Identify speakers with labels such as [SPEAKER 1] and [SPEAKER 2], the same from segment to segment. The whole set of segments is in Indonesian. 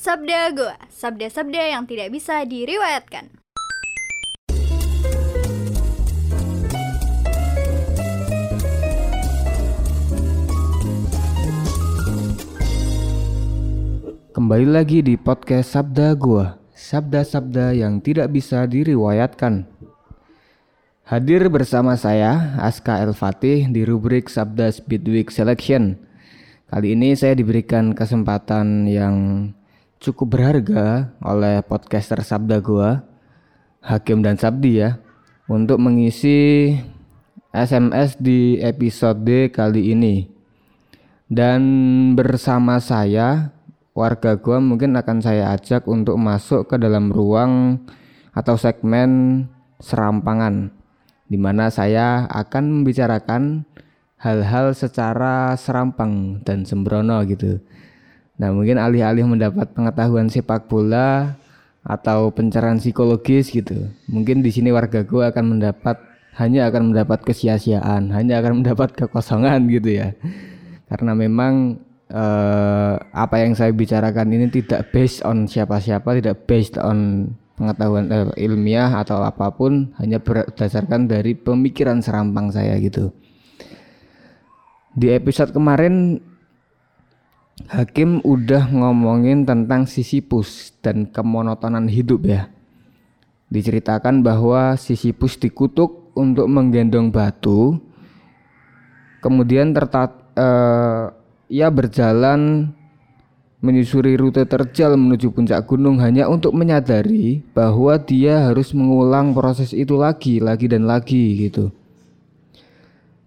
[SPEAKER 1] Sabda Goa, sabda-sabda yang tidak bisa diriwayatkan.
[SPEAKER 2] Kembali lagi di podcast Sabda Gua Sabda-sabda yang tidak bisa diriwayatkan Hadir bersama saya Aska El Fatih di rubrik Sabda Speedweek Selection Kali ini saya diberikan kesempatan yang cukup berharga oleh podcaster Sabda Gua Hakim dan Sabdi ya Untuk mengisi SMS di episode kali ini Dan bersama saya warga gua mungkin akan saya ajak untuk masuk ke dalam ruang atau segmen serampangan di mana saya akan membicarakan hal-hal secara serampang dan sembrono gitu. Nah, mungkin alih-alih mendapat pengetahuan sepak bola atau pencerahan psikologis gitu. Mungkin di sini warga gua akan mendapat hanya akan mendapat kesia-siaan, hanya akan mendapat kekosongan gitu ya. Karena memang uh, apa yang saya bicarakan ini tidak based on siapa-siapa, tidak based on pengetahuan uh, ilmiah atau apa pun, hanya berdasarkan dari pemikiran serampang saya gitu. Di episode kemarin Hakim udah ngomongin tentang Sisyphus dan kemonotonan hidup ya. Diceritakan bahwa Sisyphus dikutuk untuk menggendong batu, kemudian tertat, uh, ia berjalan menyusuri rute terjal menuju puncak gunung hanya untuk menyadari bahwa dia harus mengulang proses itu lagi, lagi dan lagi gitu.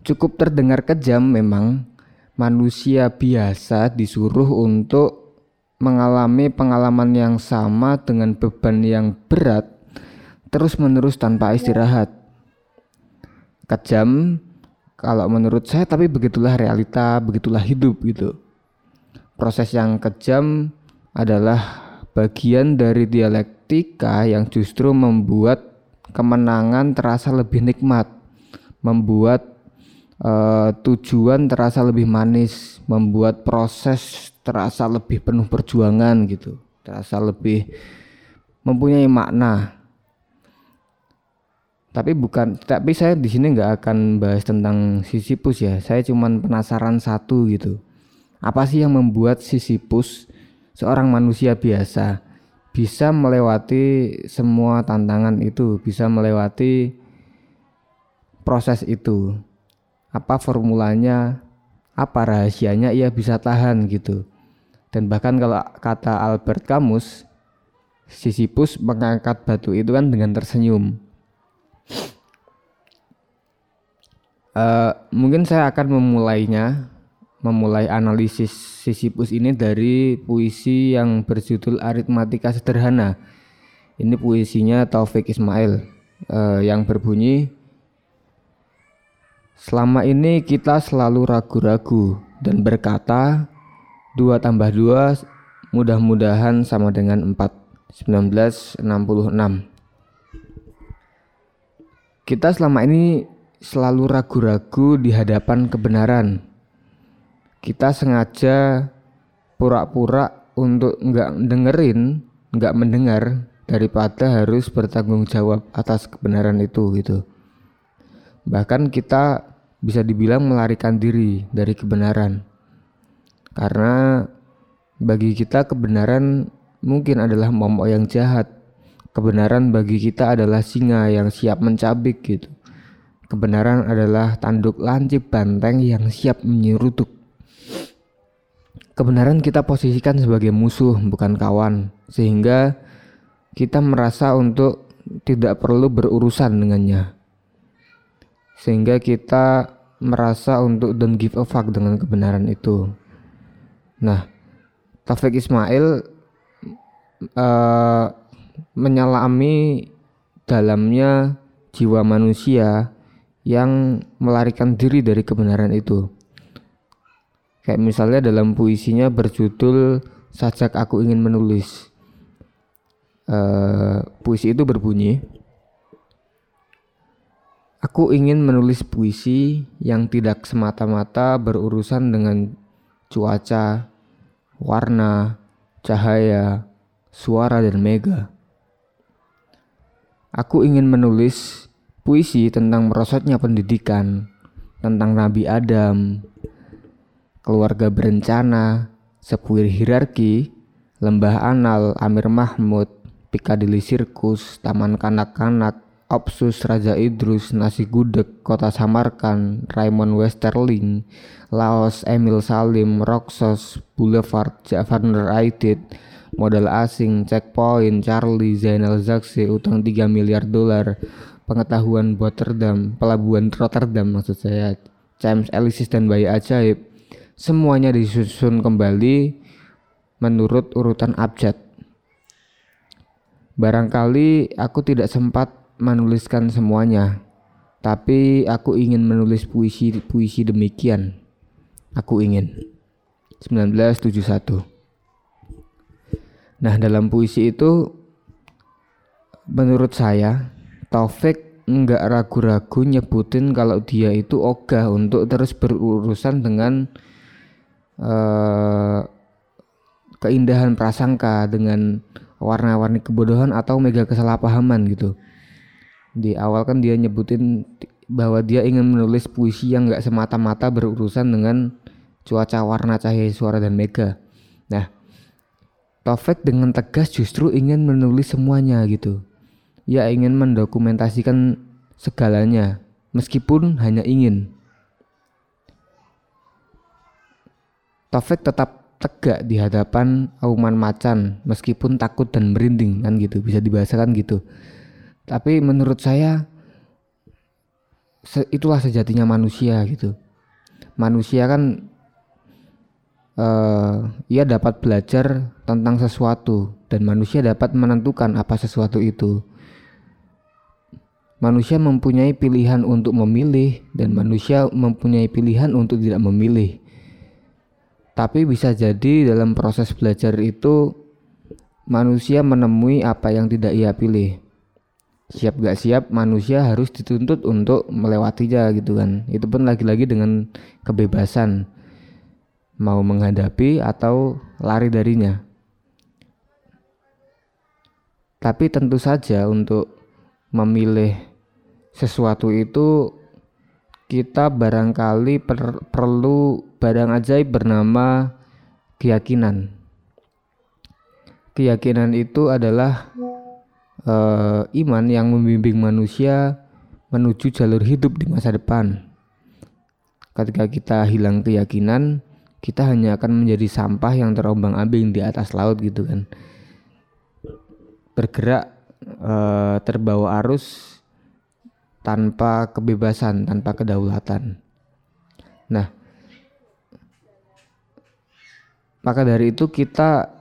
[SPEAKER 2] Cukup terdengar kejam memang manusia biasa disuruh untuk mengalami pengalaman yang sama dengan beban yang berat terus-menerus tanpa istirahat. Kejam kalau menurut saya tapi begitulah realita begitulah hidup gitu proses yang kejam adalah bagian dari dialektika yang justru membuat kemenangan terasa lebih nikmat membuat uh, tujuan terasa lebih manis membuat proses terasa lebih penuh perjuangan gitu. Terasa lebih mempunyai makna. Tapi bukan tapi saya di sini nggak akan bahas tentang Sisyphus ya. Saya cuman penasaran satu gitu. Apa sih yang membuat Sisyphus seorang manusia biasa bisa melewati semua tantangan itu bisa melewati proses itu apa formulanya apa rahasianya ia bisa tahan gitu dan bahkan kalau kata Albert Camus Sisyphus mengangkat batu itu kan dengan tersenyum Uh, mungkin saya akan memulainya, memulai analisis Sisyphus ini dari puisi yang berjudul Aritmatika Sederhana. Ini puisinya Taufik Ismail uh, yang berbunyi Selama ini kita selalu ragu-ragu dan berkata dua tambah dua mudah-mudahan sama dengan 4 1966 Kita selama ini selalu ragu-ragu di hadapan kebenaran. Kita sengaja pura-pura untuk nggak dengerin, nggak mendengar daripada harus bertanggung jawab atas kebenaran itu gitu. Bahkan kita bisa dibilang melarikan diri dari kebenaran. Karena bagi kita kebenaran mungkin adalah momok yang jahat. Kebenaran bagi kita adalah singa yang siap mencabik gitu. Kebenaran adalah tanduk lancip banteng yang siap menyeruduk. Kebenaran kita posisikan sebagai musuh, bukan kawan, sehingga kita merasa untuk tidak perlu berurusan dengannya. Sehingga kita merasa untuk don't give a fuck dengan kebenaran itu. Nah, Taufik Ismail uh, menyelami dalamnya jiwa manusia yang melarikan diri dari kebenaran itu. Kayak misalnya dalam puisinya berjudul Sajak Aku Ingin Menulis. Uh, puisi itu berbunyi, Aku ingin menulis puisi yang tidak semata-mata berurusan dengan cuaca, warna, cahaya, suara, dan mega. Aku ingin menulis puisi tentang merosotnya pendidikan, tentang Nabi Adam, keluarga berencana, sepuir hierarki, lembah anal, Amir Mahmud, Piccadilly Circus, Taman Kanak-Kanak, Opsus Raja Idrus, Nasi Gudeg, Kota Samarkan, Raymond Westerling, Laos, Emil Salim, Roxos, Boulevard, Jafar Aidit, modal asing, checkpoint, Charlie, Zainal Zaksi, utang 3 miliar dolar, pengetahuan Rotterdam, pelabuhan Rotterdam maksud saya, James Elysis dan Bayi Ajaib, semuanya disusun kembali menurut urutan abjad. Barangkali aku tidak sempat menuliskan semuanya, tapi aku ingin menulis puisi-puisi demikian. Aku ingin. 1971. Nah, dalam puisi itu menurut saya Taufik nggak ragu-ragu nyebutin kalau dia itu ogah untuk terus berurusan dengan uh, keindahan prasangka dengan warna-warni kebodohan atau mega kesalahpahaman gitu di awal kan dia nyebutin bahwa dia ingin menulis puisi yang gak semata-mata berurusan dengan cuaca warna cahaya suara dan mega. Nah Taufik dengan tegas justru ingin menulis semuanya gitu. Ia ingin mendokumentasikan segalanya meskipun hanya ingin. Taufik tetap tegak di hadapan auman macan meskipun takut dan merinding kan gitu bisa dibahasakan gitu tapi menurut saya itulah sejatinya manusia gitu. Manusia kan uh, ia dapat belajar tentang sesuatu dan manusia dapat menentukan apa sesuatu itu. Manusia mempunyai pilihan untuk memilih dan manusia mempunyai pilihan untuk tidak memilih. Tapi bisa jadi dalam proses belajar itu manusia menemui apa yang tidak ia pilih siap gak siap manusia harus dituntut untuk melewatinya gitu kan. Itu pun lagi-lagi dengan kebebasan mau menghadapi atau lari darinya. Tapi tentu saja untuk memilih sesuatu itu kita barangkali per perlu barang ajaib bernama keyakinan. Keyakinan itu adalah uh, iman yang membimbing manusia menuju jalur hidup di masa depan. Ketika kita hilang keyakinan, kita hanya akan menjadi sampah yang terombang-ambing di atas laut gitu kan. Bergerak uh, terbawa arus tanpa kebebasan, tanpa kedaulatan. Nah, maka dari itu kita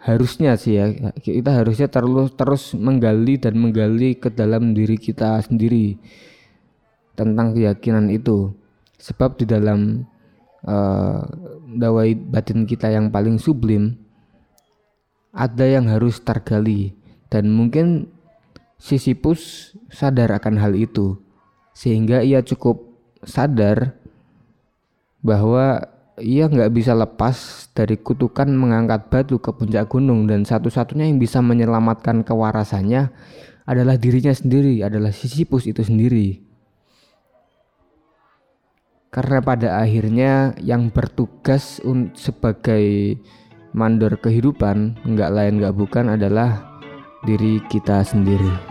[SPEAKER 2] harusnya sih ya kita harusnya terus terus menggali dan menggali ke dalam diri kita sendiri tentang keyakinan itu. Sebab di dalam uh, dawai batin kita yang paling sublim ada yang harus tergali. Dan mungkin Sisyphus sadar akan hal itu. Sehingga ia cukup sadar bahwa ia nggak bisa lepas dari kutukan mengangkat batu ke puncak gunung dan satu-satunya yang bisa menyelamatkan kewarasannya adalah dirinya sendiri, adalah Sisyphus itu sendiri. Karena pada akhirnya yang bertugas sebagai mandor kehidupan nggak lain nggak bukan adalah diri kita sendiri.